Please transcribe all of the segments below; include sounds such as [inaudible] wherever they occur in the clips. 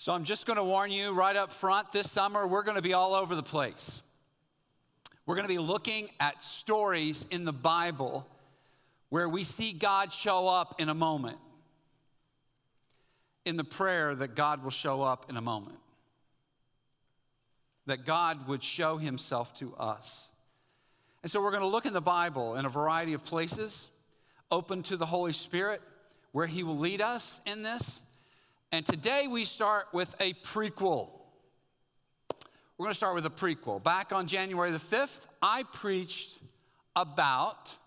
So I'm just going to warn you right up front this summer, we're going to be all over the place. We're going to be looking at stories in the Bible where we see God show up in a moment, in the prayer that God will show up in a moment, that God would show himself to us. And so we're going to look in the Bible in a variety of places, open to the Holy Spirit, where he will lead us in this. And today we start with a prequel. We're going to start with a prequel. Back on January the 5th, I preached about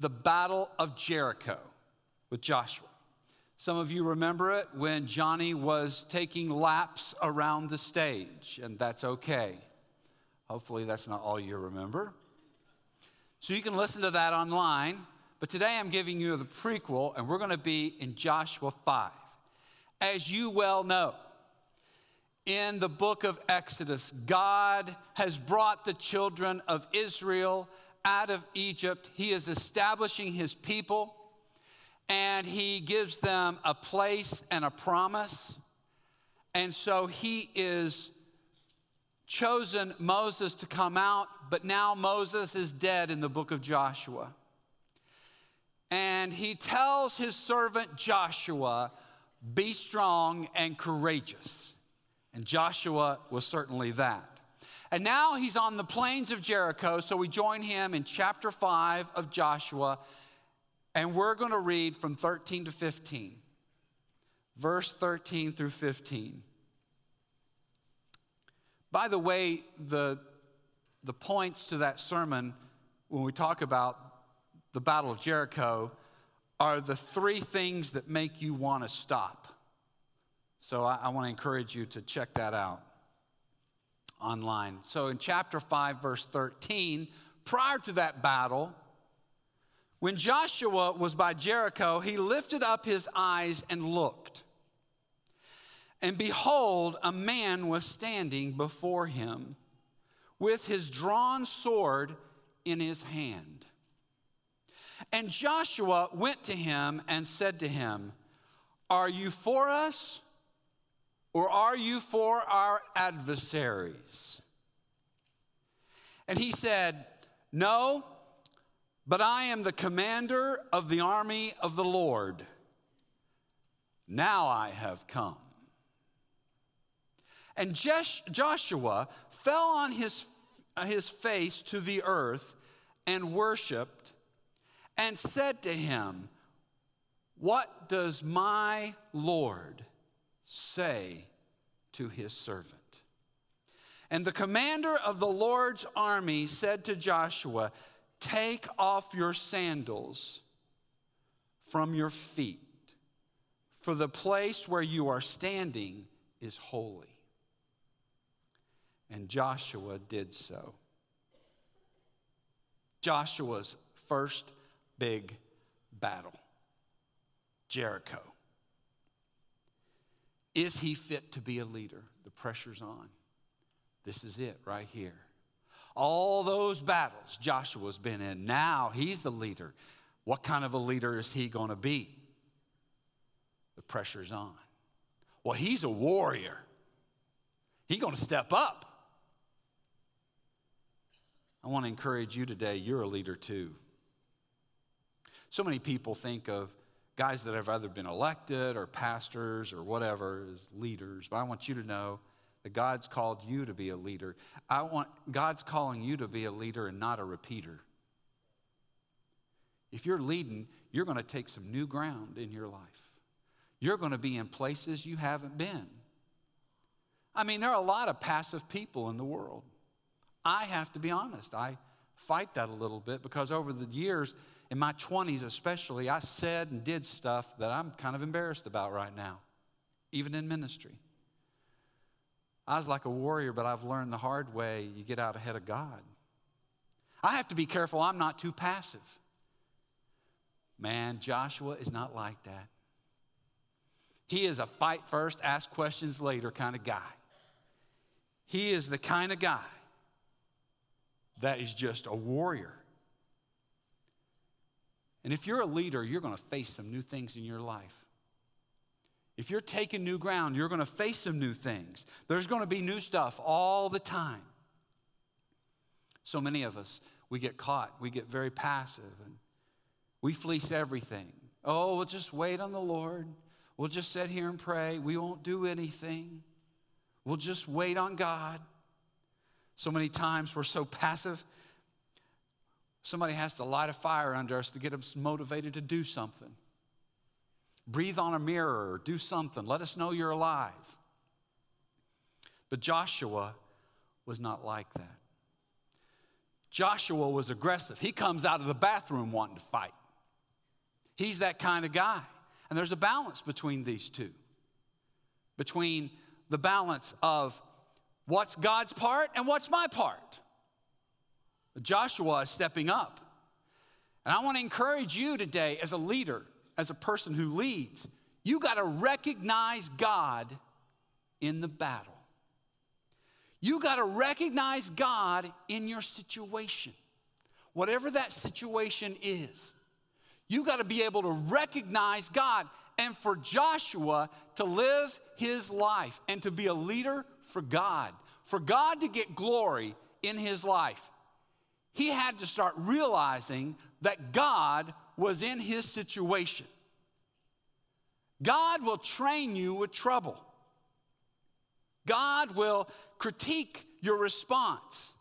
the Battle of Jericho with Joshua. Some of you remember it when Johnny was taking laps around the stage, and that's okay. Hopefully, that's not all you remember. So you can listen to that online, but today I'm giving you the prequel, and we're going to be in Joshua 5. As you well know, in the book of Exodus, God has brought the children of Israel out of Egypt. He is establishing his people and he gives them a place and a promise. And so he is chosen Moses to come out, but now Moses is dead in the book of Joshua. And he tells his servant Joshua, Be strong and courageous. And Joshua was certainly that. And now he's on the plains of Jericho, so we join him in chapter 5 of Joshua, and we're going to read from 13 to 15. Verse 13 through 15. By the way, the, the points to that sermon, when we talk about the Battle of Jericho, are the three things that make you want to stop. So I, I want to encourage you to check that out online. So in chapter 5, verse 13, prior to that battle, when Joshua was by Jericho, he lifted up his eyes and looked. And behold, a man was standing before him with his drawn sword in his hand. And Joshua went to him and said to him, Are you for us or are you for our adversaries? And he said, No, but I am the commander of the army of the Lord. Now I have come. And Joshua fell on his, his face to the earth and worshiped and said to him, What does my Lord say to his servant. And the commander of the Lord's army said to Joshua, Take off your sandals from your feet, for the place where you are standing is holy. And Joshua did so. Joshua's first big battle Jericho. Is he fit to be a leader? The pressure's on. This is it right here. All those battles Joshua's been in, now he's the leader. What kind of a leader is he going to be? The pressure's on. Well, he's a warrior. He's going to step up. I want to encourage you today, you're a leader too. So many people think of guys that have either been elected or pastors or whatever as leaders. But I want you to know that God's called you to be a leader. I want God's calling you to be a leader and not a repeater. If you're leading, you're going to take some new ground in your life. You're going to be in places you haven't been. I mean, there are a lot of passive people in the world. I have to be honest. I fight that a little bit because over the years, in my 20s especially, I said and did stuff that I'm kind of embarrassed about right now, even in ministry. I was like a warrior, but I've learned the hard way you get out ahead of God. I have to be careful I'm not too passive. Man, Joshua is not like that. He is a fight first, ask questions later kind of guy. He is the kind of guy that is just a warrior. And if you're a leader, you're going to face some new things in your life. If you're taking new ground, you're going to face some new things. There's going to be new stuff all the time. So many of us, we get caught, we get very passive, and we fleece everything. Oh, we'll just wait on the Lord. We'll just sit here and pray. We won't do anything. We'll just wait on God. So many times we're so passive. Somebody has to light a fire under us to get us motivated to do something. Breathe on a mirror or do something. Let us know you're alive. But Joshua was not like that. Joshua was aggressive. He comes out of the bathroom wanting to fight. He's that kind of guy. And there's a balance between these two between the balance of what's God's part and what's my part. Joshua is stepping up. And I want to encourage you today as a leader, as a person who leads, you got to recognize God in the battle. You got to recognize God in your situation, whatever that situation is. You got to be able to recognize God. And for Joshua to live his life and to be a leader for God, for God to get glory in his life, he had to start realizing that God was in his situation. God will train you with trouble. God will critique your response.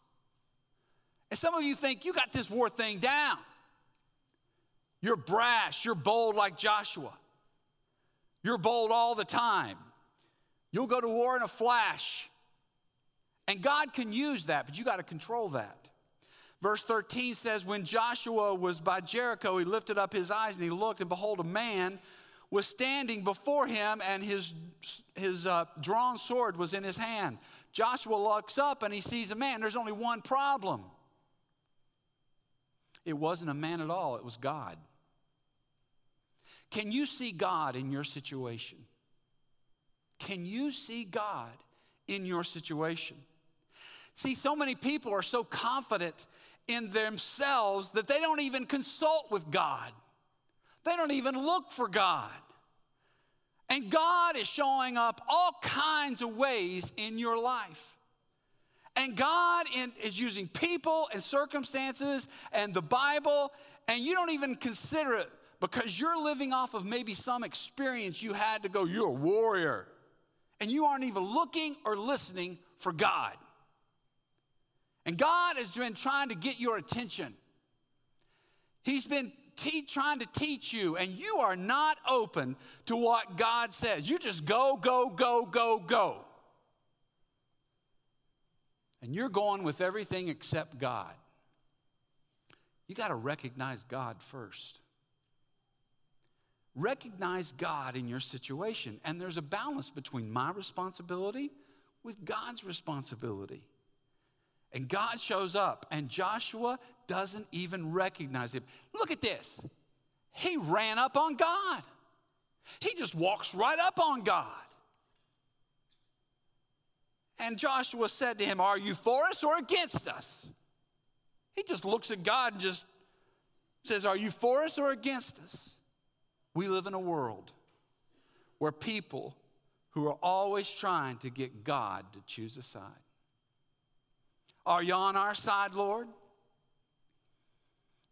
And some of you think you got this war thing down. You're brash, you're bold like Joshua. You're bold all the time. You'll go to war in a flash. And God can use that, but you got to control that. Verse 13 says, When Joshua was by Jericho, he lifted up his eyes and he looked, and behold, a man was standing before him, and his, his uh, drawn sword was in his hand. Joshua looks up and he sees a man. There's only one problem it wasn't a man at all, it was God. Can you see God in your situation? Can you see God in your situation? See, so many people are so confident in themselves that they don't even consult with God. They don't even look for God. And God is showing up all kinds of ways in your life. And God in, is using people and circumstances and the Bible, and you don't even consider it because you're living off of maybe some experience you had to go, you're a warrior. And you aren't even looking or listening for God. And God has been trying to get your attention. He's been te- trying to teach you, and you are not open to what God says. You just go, go, go, go, go. And you're going with everything except God. You got to recognize God first. Recognize God in your situation. And there's a balance between my responsibility with God's responsibility. And God shows up, and Joshua doesn't even recognize him. Look at this. He ran up on God. He just walks right up on God. And Joshua said to him, Are you for us or against us? He just looks at God and just says, Are you for us or against us? We live in a world where people who are always trying to get God to choose a side. Are you on our side, Lord?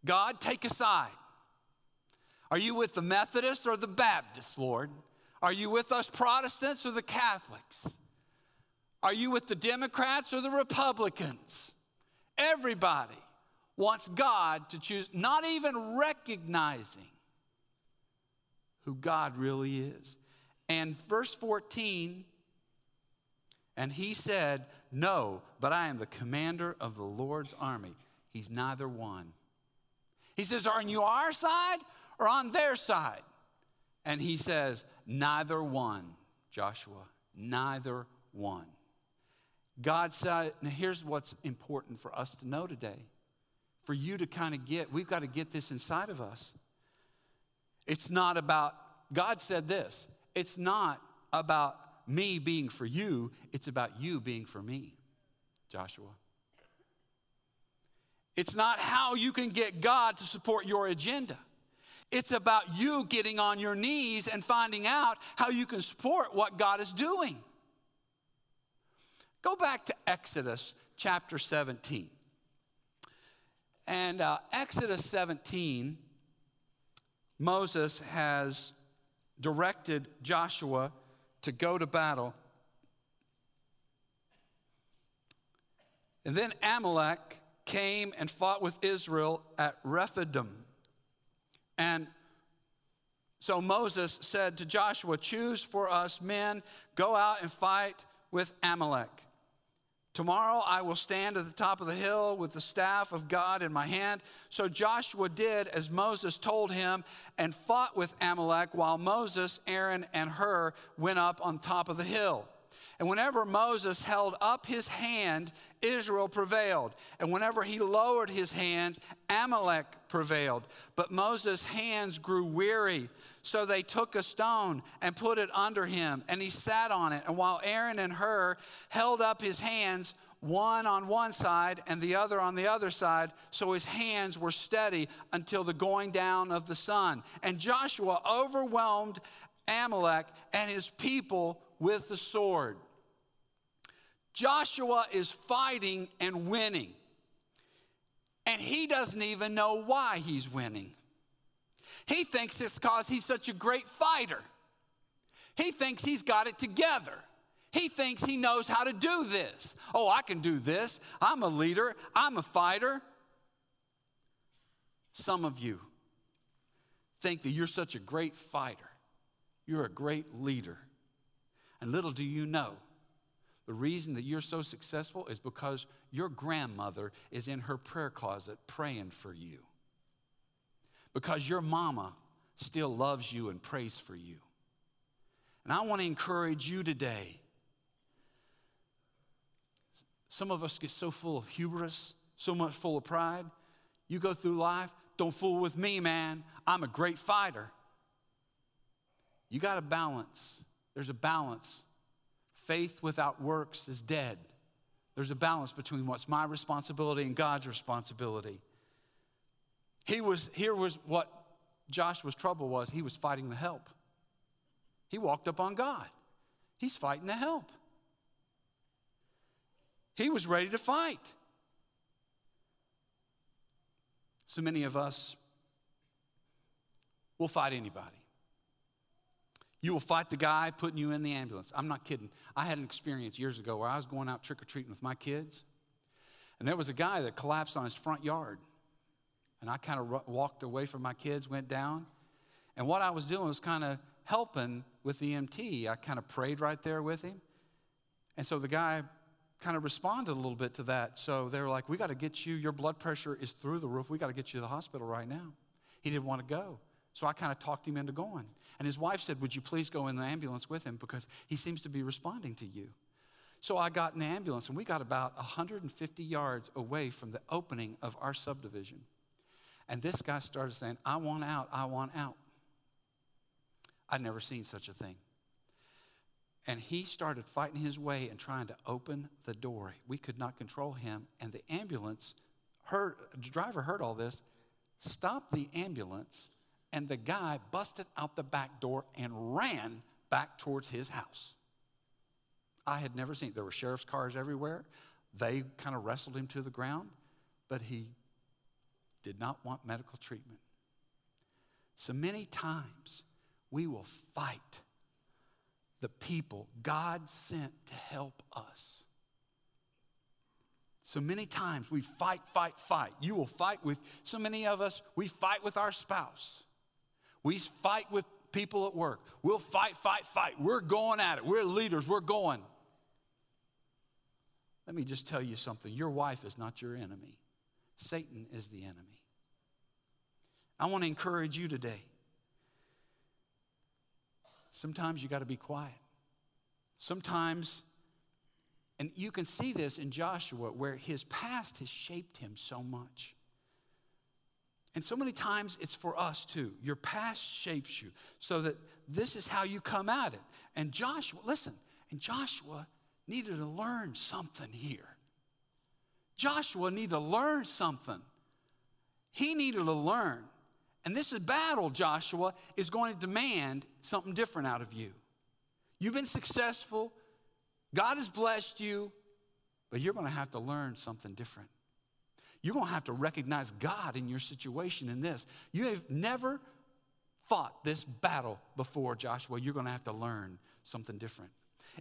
God, take a side. Are you with the Methodists or the Baptists, Lord? Are you with us Protestants or the Catholics? Are you with the Democrats or the Republicans? Everybody wants God to choose, not even recognizing who God really is. And verse 14, and he said, No, but I am the commander of the Lord's army. He's neither one. He says, Are you our side or on their side? And he says, Neither one, Joshua, neither one. God said, now here's what's important for us to know today. For you to kind of get, we've got to get this inside of us. It's not about, God said this, it's not about me being for you, it's about you being for me, Joshua. It's not how you can get God to support your agenda. It's about you getting on your knees and finding out how you can support what God is doing. Go back to Exodus chapter 17. And uh, Exodus 17, Moses has directed Joshua to go to battle. And then Amalek came and fought with Israel at Rephidim. And so Moses said to Joshua, Choose for us men, go out and fight with Amalek. Tomorrow I will stand at the top of the hill with the staff of God in my hand. So Joshua did as Moses told him and fought with Amalek while Moses, Aaron, and Hur went up on top of the hill. And whenever Moses held up his hand, Israel prevailed. And whenever he lowered his hand, Amalek prevailed. But Moses' hands grew weary. So they took a stone and put it under him, and he sat on it. And while Aaron and Hur held up his hands, one on one side and the other on the other side, so his hands were steady until the going down of the sun. And Joshua overwhelmed Amalek and his people with the sword. Joshua is fighting and winning. And he doesn't even know why he's winning. He thinks it's because he's such a great fighter. He thinks he's got it together. He thinks he knows how to do this. Oh, I can do this. I'm a leader, I'm a fighter. Some of you think that you're such a great fighter, you're a great leader. And little do you know the reason that you're so successful is because your grandmother is in her prayer closet praying for you. Because your mama still loves you and prays for you. And I want to encourage you today. Some of us get so full of hubris, so much full of pride. You go through life, don't fool with me, man. I'm a great fighter. You got to balance. There's a balance Faith without works is dead. There's a balance between what's my responsibility and God's responsibility. He was, here was what Joshua's trouble was he was fighting the help. He walked up on God. He's fighting the help. He was ready to fight. So many of us will fight anybody. You will fight the guy putting you in the ambulance. I'm not kidding. I had an experience years ago where I was going out trick or treating with my kids, and there was a guy that collapsed on his front yard. And I kind of walked away from my kids, went down, and what I was doing was kind of helping with the EMT. I kind of prayed right there with him. And so the guy kind of responded a little bit to that. So they were like, We got to get you, your blood pressure is through the roof. We got to get you to the hospital right now. He didn't want to go. So I kind of talked him into going. And his wife said, Would you please go in the ambulance with him because he seems to be responding to you? So I got in the ambulance and we got about 150 yards away from the opening of our subdivision. And this guy started saying, I want out, I want out. I'd never seen such a thing. And he started fighting his way and trying to open the door. We could not control him. And the ambulance heard, the driver heard all this, stopped the ambulance, and the guy busted out the back door and ran back towards his house. I had never seen, there were sheriff's cars everywhere. They kind of wrestled him to the ground, but he did not want medical treatment. So many times we will fight the people God sent to help us. So many times we fight, fight, fight. You will fight with, so many of us, we fight with our spouse. We fight with people at work. We'll fight, fight, fight. We're going at it. We're leaders. We're going. Let me just tell you something your wife is not your enemy, Satan is the enemy. I want to encourage you today. Sometimes you got to be quiet. Sometimes, and you can see this in Joshua, where his past has shaped him so much. And so many times it's for us too. Your past shapes you so that this is how you come at it. And Joshua, listen, and Joshua needed to learn something here. Joshua needed to learn something. He needed to learn. And this battle, Joshua, is going to demand something different out of you. You've been successful, God has blessed you, but you're going to have to learn something different. You're going to have to recognize God in your situation in this. You have never fought this battle before, Joshua. You're going to have to learn something different.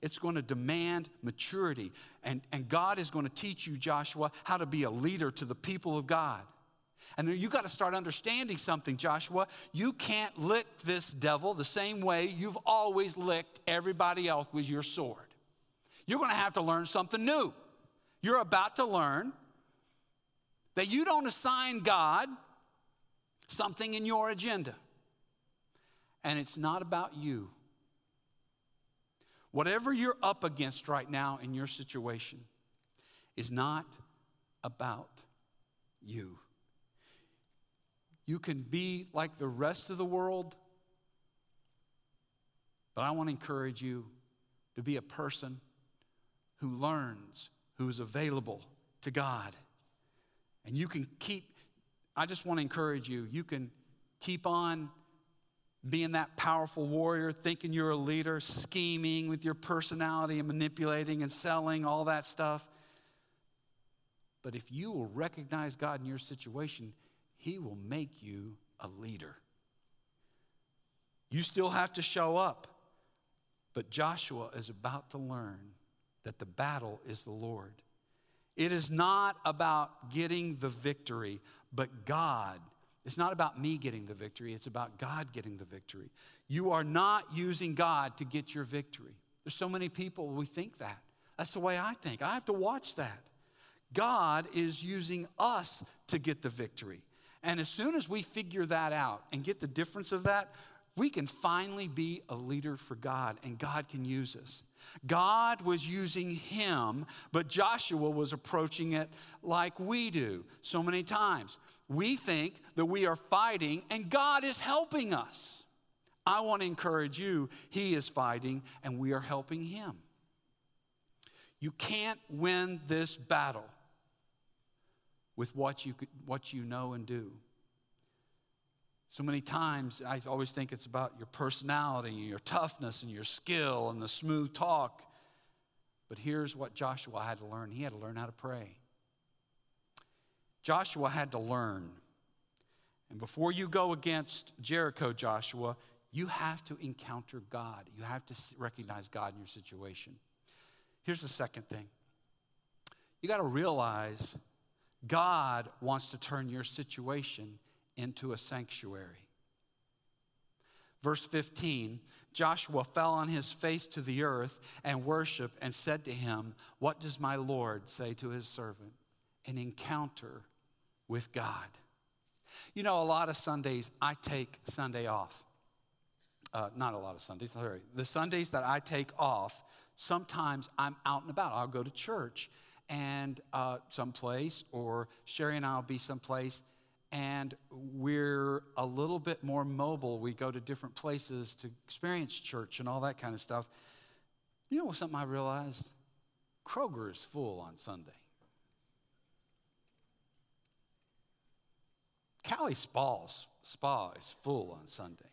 It's going to demand maturity. And, and God is going to teach you, Joshua, how to be a leader to the people of God. And then you got to start understanding something, Joshua. You can't lick this devil the same way you've always licked everybody else with your sword. You're going to have to learn something new. You're about to learn that you don't assign God something in your agenda. And it's not about you. Whatever you're up against right now in your situation is not about you. You can be like the rest of the world, but I want to encourage you to be a person who learns, who is available to God. And you can keep, I just want to encourage you, you can keep on being that powerful warrior, thinking you're a leader, scheming with your personality and manipulating and selling, all that stuff. But if you will recognize God in your situation, He will make you a leader. You still have to show up, but Joshua is about to learn that the battle is the Lord. It is not about getting the victory, but God it's not about me getting the victory, it's about God getting the victory. You are not using God to get your victory. There's so many people, we think that. That's the way I think. I have to watch that. God is using us to get the victory. And as soon as we figure that out and get the difference of that, we can finally be a leader for God and God can use us. God was using him, but Joshua was approaching it like we do so many times. We think that we are fighting and God is helping us. I want to encourage you, He is fighting and we are helping Him. You can't win this battle with what you, what you know and do. So many times, I always think it's about your personality and your toughness and your skill and the smooth talk. But here's what Joshua had to learn he had to learn how to pray. Joshua had to learn. And before you go against Jericho, Joshua, you have to encounter God. You have to recognize God in your situation. Here's the second thing you got to realize God wants to turn your situation into a sanctuary. Verse 15 Joshua fell on his face to the earth and worshiped and said to him, What does my Lord say to his servant? An encounter with God. You know, a lot of Sundays I take Sunday off. Uh, not a lot of Sundays, sorry. The Sundays that I take off, sometimes I'm out and about. I'll go to church and uh, someplace, or Sherry and I'll be someplace, and we're a little bit more mobile. We go to different places to experience church and all that kind of stuff. You know something I realized? Kroger is full on Sunday. Cali Spas, Spa is full on Sunday.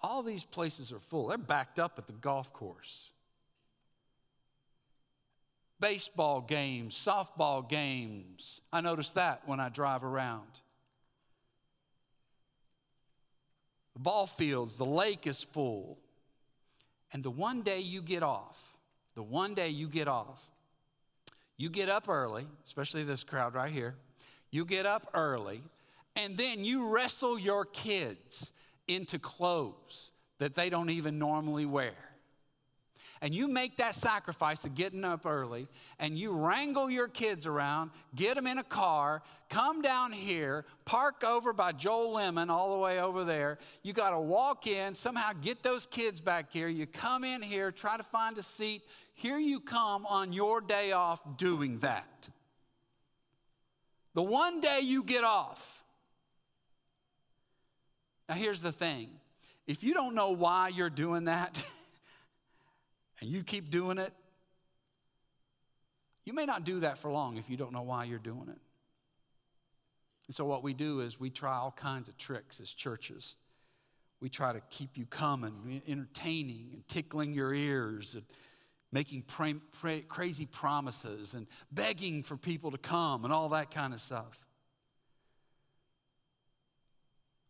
All these places are full. They're backed up at the golf course. Baseball games, softball games. I notice that when I drive around. The ball fields, the lake is full. And the one day you get off, the one day you get off, you get up early, especially this crowd right here. You get up early, and then you wrestle your kids into clothes that they don't even normally wear. And you make that sacrifice of getting up early and you wrangle your kids around, get them in a car, come down here, park over by Joel Lemon all the way over there. You got to walk in, somehow get those kids back here. You come in here, try to find a seat. Here you come on your day off doing that. The one day you get off. Now, here's the thing if you don't know why you're doing that, [laughs] and you keep doing it, you may not do that for long if you don't know why you're doing it. And so, what we do is we try all kinds of tricks as churches. We try to keep you coming, entertaining and tickling your ears, and making pray, pray, crazy promises and begging for people to come and all that kind of stuff.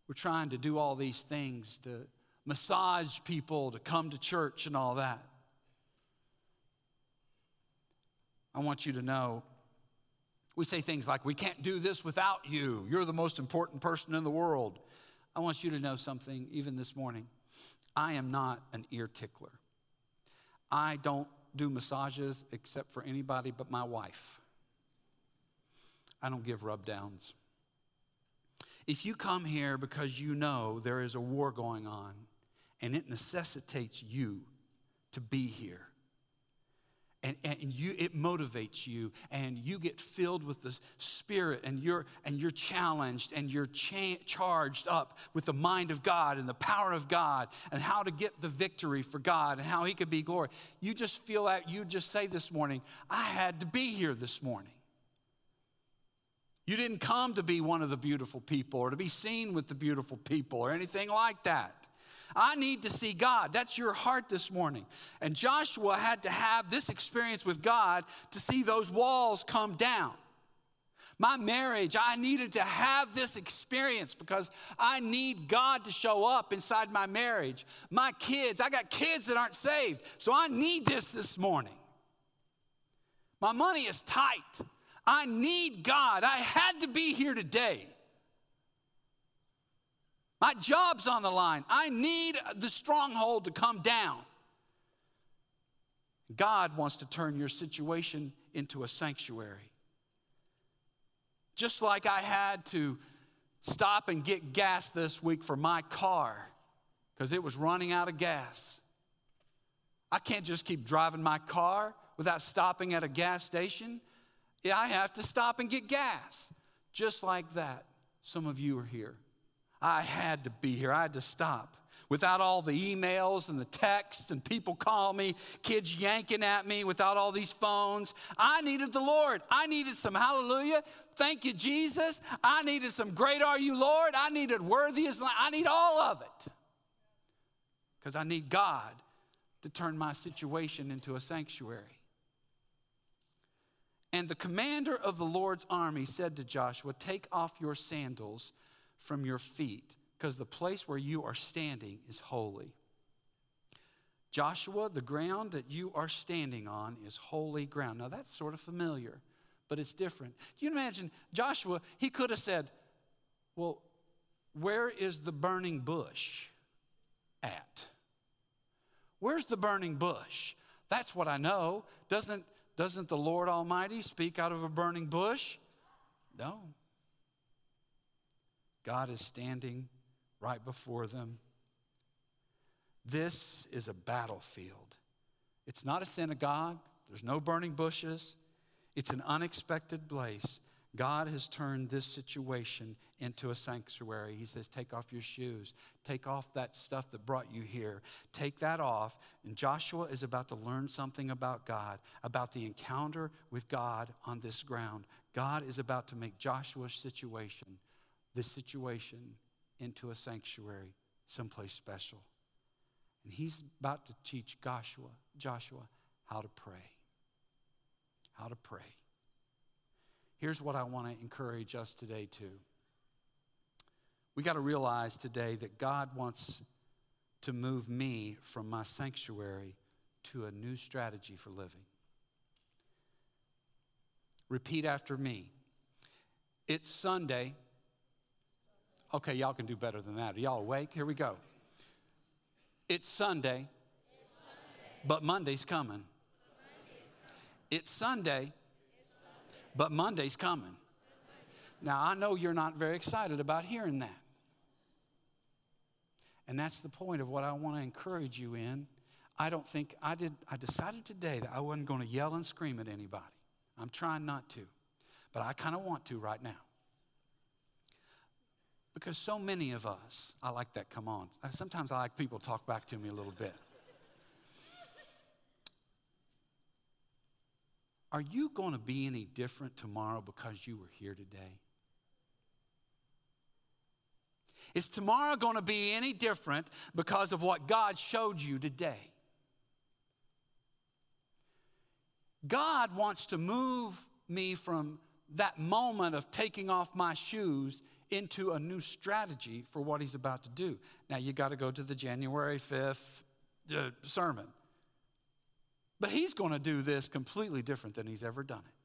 We're trying to do all these things to massage people to come to church and all that. I want you to know we say things like, We can't do this without you. You're the most important person in the world. I want you to know something, even this morning. I am not an ear tickler. I don't do massages except for anybody but my wife. I don't give rub downs. If you come here because you know there is a war going on and it necessitates you to be here, and, and you, it motivates you and you get filled with the spirit and you're, and you're challenged and you're cha- charged up with the mind of god and the power of god and how to get the victory for god and how he could be glory you just feel that you just say this morning i had to be here this morning you didn't come to be one of the beautiful people or to be seen with the beautiful people or anything like that. I need to see God. That's your heart this morning. And Joshua had to have this experience with God to see those walls come down. My marriage, I needed to have this experience because I need God to show up inside my marriage. My kids, I got kids that aren't saved, so I need this this morning. My money is tight. I need God. I had to be here today. My job's on the line. I need the stronghold to come down. God wants to turn your situation into a sanctuary. Just like I had to stop and get gas this week for my car because it was running out of gas. I can't just keep driving my car without stopping at a gas station. I have to stop and get gas. Just like that, some of you are here. I had to be here, I had to stop. Without all the emails and the texts and people call me, kids yanking at me, without all these phones, I needed the Lord. I needed some hallelujah. Thank you, Jesus. I needed some great are you, Lord. I needed worthy as I need all of it. Because I need God to turn my situation into a sanctuary. And the commander of the Lord's army said to Joshua, Take off your sandals from your feet, because the place where you are standing is holy. Joshua, the ground that you are standing on is holy ground. Now that's sort of familiar, but it's different. Do you imagine Joshua? He could have said, Well, where is the burning bush at? Where's the burning bush? That's what I know. Doesn't doesn't the Lord Almighty speak out of a burning bush? No. God is standing right before them. This is a battlefield. It's not a synagogue, there's no burning bushes, it's an unexpected place. God has turned this situation into a sanctuary. He says, Take off your shoes. Take off that stuff that brought you here. Take that off. And Joshua is about to learn something about God, about the encounter with God on this ground. God is about to make Joshua's situation, this situation, into a sanctuary, someplace special. And he's about to teach Joshua, Joshua how to pray. How to pray. Here's what I want to encourage us today, too. We got to realize today that God wants to move me from my sanctuary to a new strategy for living. Repeat after me. It's Sunday. Okay, y'all can do better than that. Are y'all awake? Here we go. It's Sunday, but Monday's coming. It's Sunday, but Monday's coming. Now, I know you're not very excited about hearing that. And that's the point of what I want to encourage you in. I don't think I did, I decided today that I wasn't going to yell and scream at anybody. I'm trying not to, but I kind of want to right now. Because so many of us, I like that, come on. Uh, sometimes I like people talk back to me a little bit. Are you going to be any different tomorrow because you were here today? Is tomorrow going to be any different because of what God showed you today? God wants to move me from that moment of taking off my shoes into a new strategy for what he's about to do. Now, you got to go to the January 5th uh, sermon. But he's going to do this completely different than he's ever done it.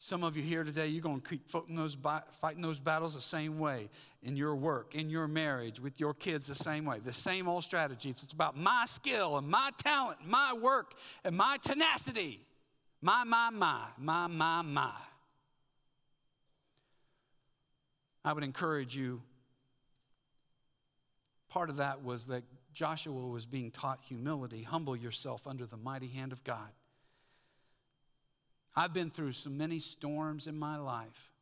Some of you here today, you're going to keep fighting those, fighting those battles the same way in your work, in your marriage, with your kids the same way. The same old strategies. It's about my skill and my talent, my work and my tenacity. My, my, my, my, my, my. I would encourage you. Part of that was that Joshua was being taught humility. Humble yourself under the mighty hand of God. I've been through so many storms in my life,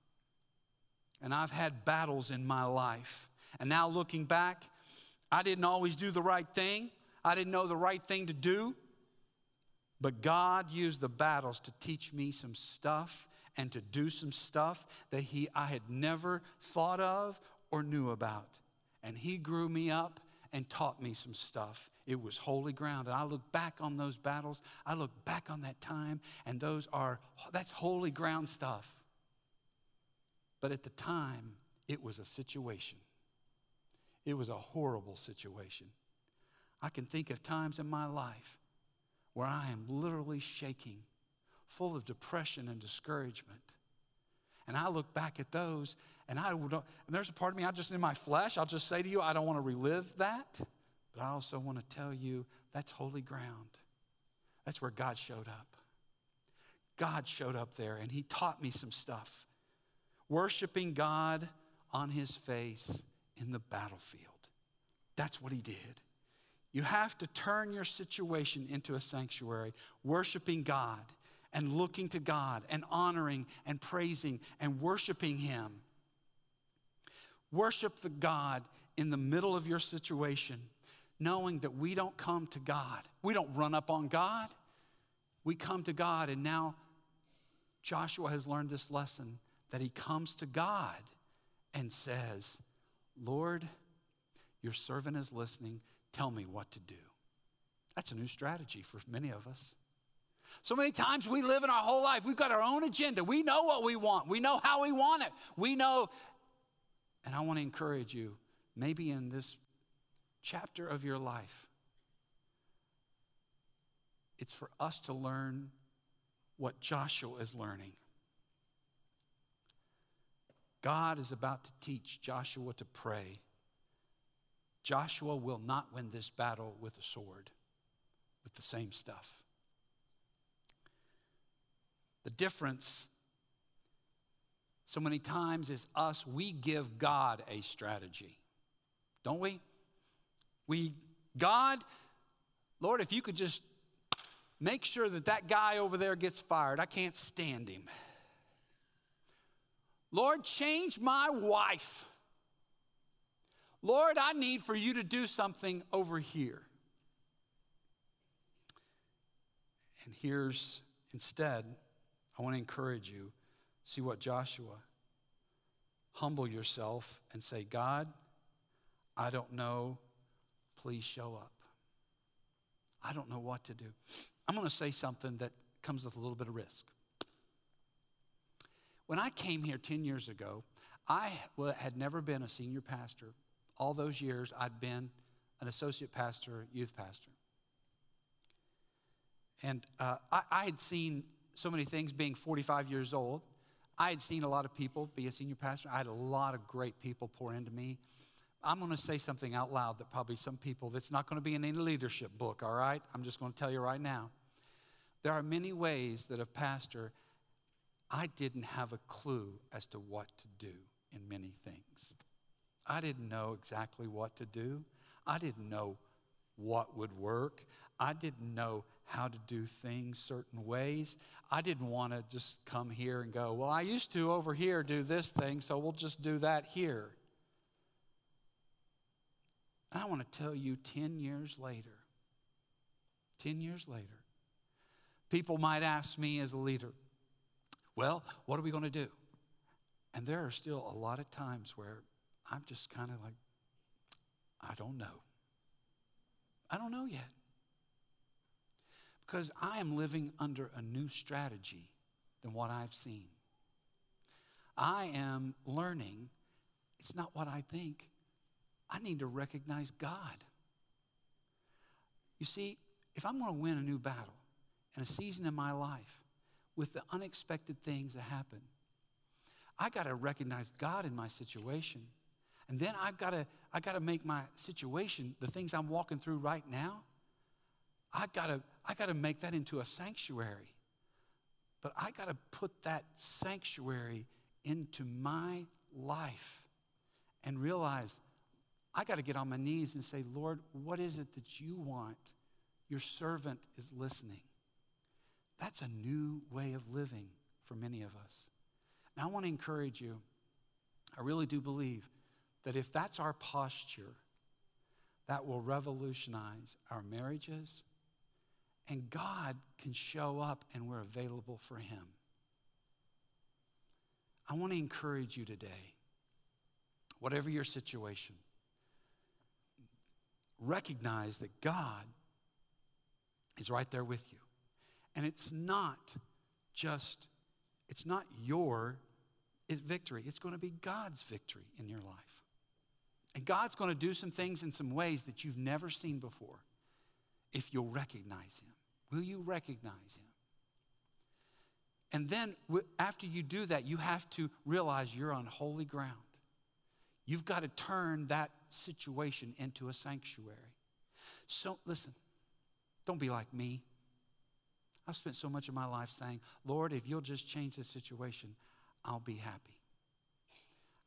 and I've had battles in my life. And now looking back, I didn't always do the right thing, I didn't know the right thing to do. But God used the battles to teach me some stuff and to do some stuff that he, I had never thought of or knew about. And He grew me up and taught me some stuff. It was holy ground. And I look back on those battles, I look back on that time, and those are, that's holy ground stuff. But at the time, it was a situation. It was a horrible situation. I can think of times in my life where I am literally shaking, full of depression and discouragement. And I look back at those, and I don't, and there's a part of me, I just in my flesh, I'll just say to you, I don't want to relive that, but I also want to tell you that's holy ground. That's where God showed up. God showed up there, and He taught me some stuff. Worshiping God on His face in the battlefield. That's what He did. You have to turn your situation into a sanctuary, worshiping God and looking to God and honoring and praising and worshiping Him. Worship the God in the middle of your situation, knowing that we don't come to God. We don't run up on God. We come to God, and now Joshua has learned this lesson that he comes to God and says, Lord, your servant is listening tell me what to do. That's a new strategy for many of us. So many times we live in our whole life, we've got our own agenda. We know what we want, we know how we want it. We know, and I want to encourage you, maybe in this chapter of your life, it's for us to learn what Joshua is learning. God is about to teach Joshua to pray Joshua will not win this battle with a sword, with the same stuff. The difference so many times is us, we give God a strategy, don't we? We, God, Lord, if you could just make sure that that guy over there gets fired, I can't stand him. Lord, change my wife. Lord, I need for you to do something over here. And here's instead, I want to encourage you see what Joshua humble yourself and say, God, I don't know. Please show up. I don't know what to do. I'm going to say something that comes with a little bit of risk. When I came here 10 years ago, I had never been a senior pastor all those years, I'd been an associate pastor, youth pastor. And uh, I, I had seen so many things being 45 years old. I had seen a lot of people be a senior pastor. I had a lot of great people pour into me. I'm going to say something out loud that probably some people, that's not going to be in any leadership book, all right? I'm just going to tell you right now. There are many ways that a pastor, I didn't have a clue as to what to do in many things. I didn't know exactly what to do. I didn't know what would work. I didn't know how to do things certain ways. I didn't want to just come here and go, well, I used to over here do this thing, so we'll just do that here. And I want to tell you 10 years later, 10 years later, people might ask me as a leader, well, what are we going to do? And there are still a lot of times where I'm just kind of like, I don't know. I don't know yet. Because I am living under a new strategy than what I've seen. I am learning, it's not what I think. I need to recognize God. You see, if I'm going to win a new battle and a season in my life with the unexpected things that happen, I got to recognize God in my situation. And then I've got to, I got to make my situation, the things I'm walking through right now, I got to, I got to make that into a sanctuary. But I got to put that sanctuary into my life and realize I got to get on my knees and say, Lord, what is it that you want? Your servant is listening. That's a new way of living for many of us. Now, I want to encourage you. I really do believe that if that's our posture, that will revolutionize our marriages, and God can show up and we're available for Him. I want to encourage you today, whatever your situation, recognize that God is right there with you. And it's not just, it's not your victory, it's going to be God's victory in your life. And God's going to do some things in some ways that you've never seen before if you'll recognize Him. Will you recognize Him? And then after you do that, you have to realize you're on holy ground. You've got to turn that situation into a sanctuary. So listen, don't be like me. I've spent so much of my life saying, Lord, if you'll just change this situation, I'll be happy.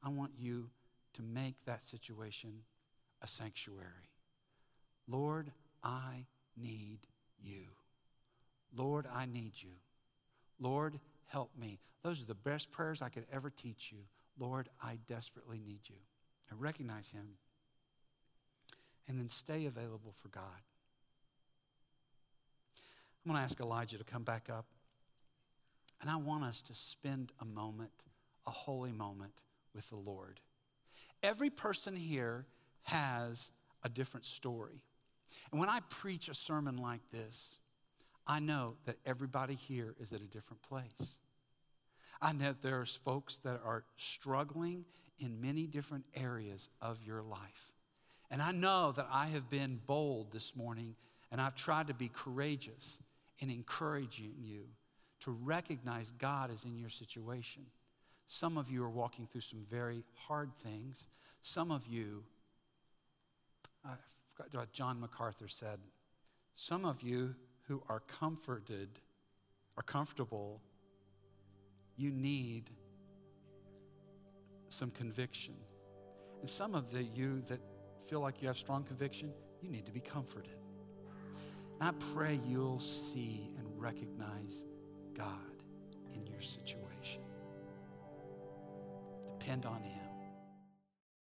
I want you to make that situation a sanctuary. Lord, I need you. Lord, I need you. Lord, help me. Those are the best prayers I could ever teach you. Lord, I desperately need you. And recognize Him. And then stay available for God. I'm going to ask Elijah to come back up. And I want us to spend a moment, a holy moment with the Lord. Every person here has a different story. And when I preach a sermon like this, I know that everybody here is at a different place. I know there's folks that are struggling in many different areas of your life. And I know that I have been bold this morning and I've tried to be courageous in encouraging you to recognize God is in your situation. Some of you are walking through some very hard things. Some of you, I forgot what John MacArthur said, some of you who are comforted, are comfortable, you need some conviction. And some of the you that feel like you have strong conviction, you need to be comforted. And I pray you'll see and recognize God in your situation. Depend on Him.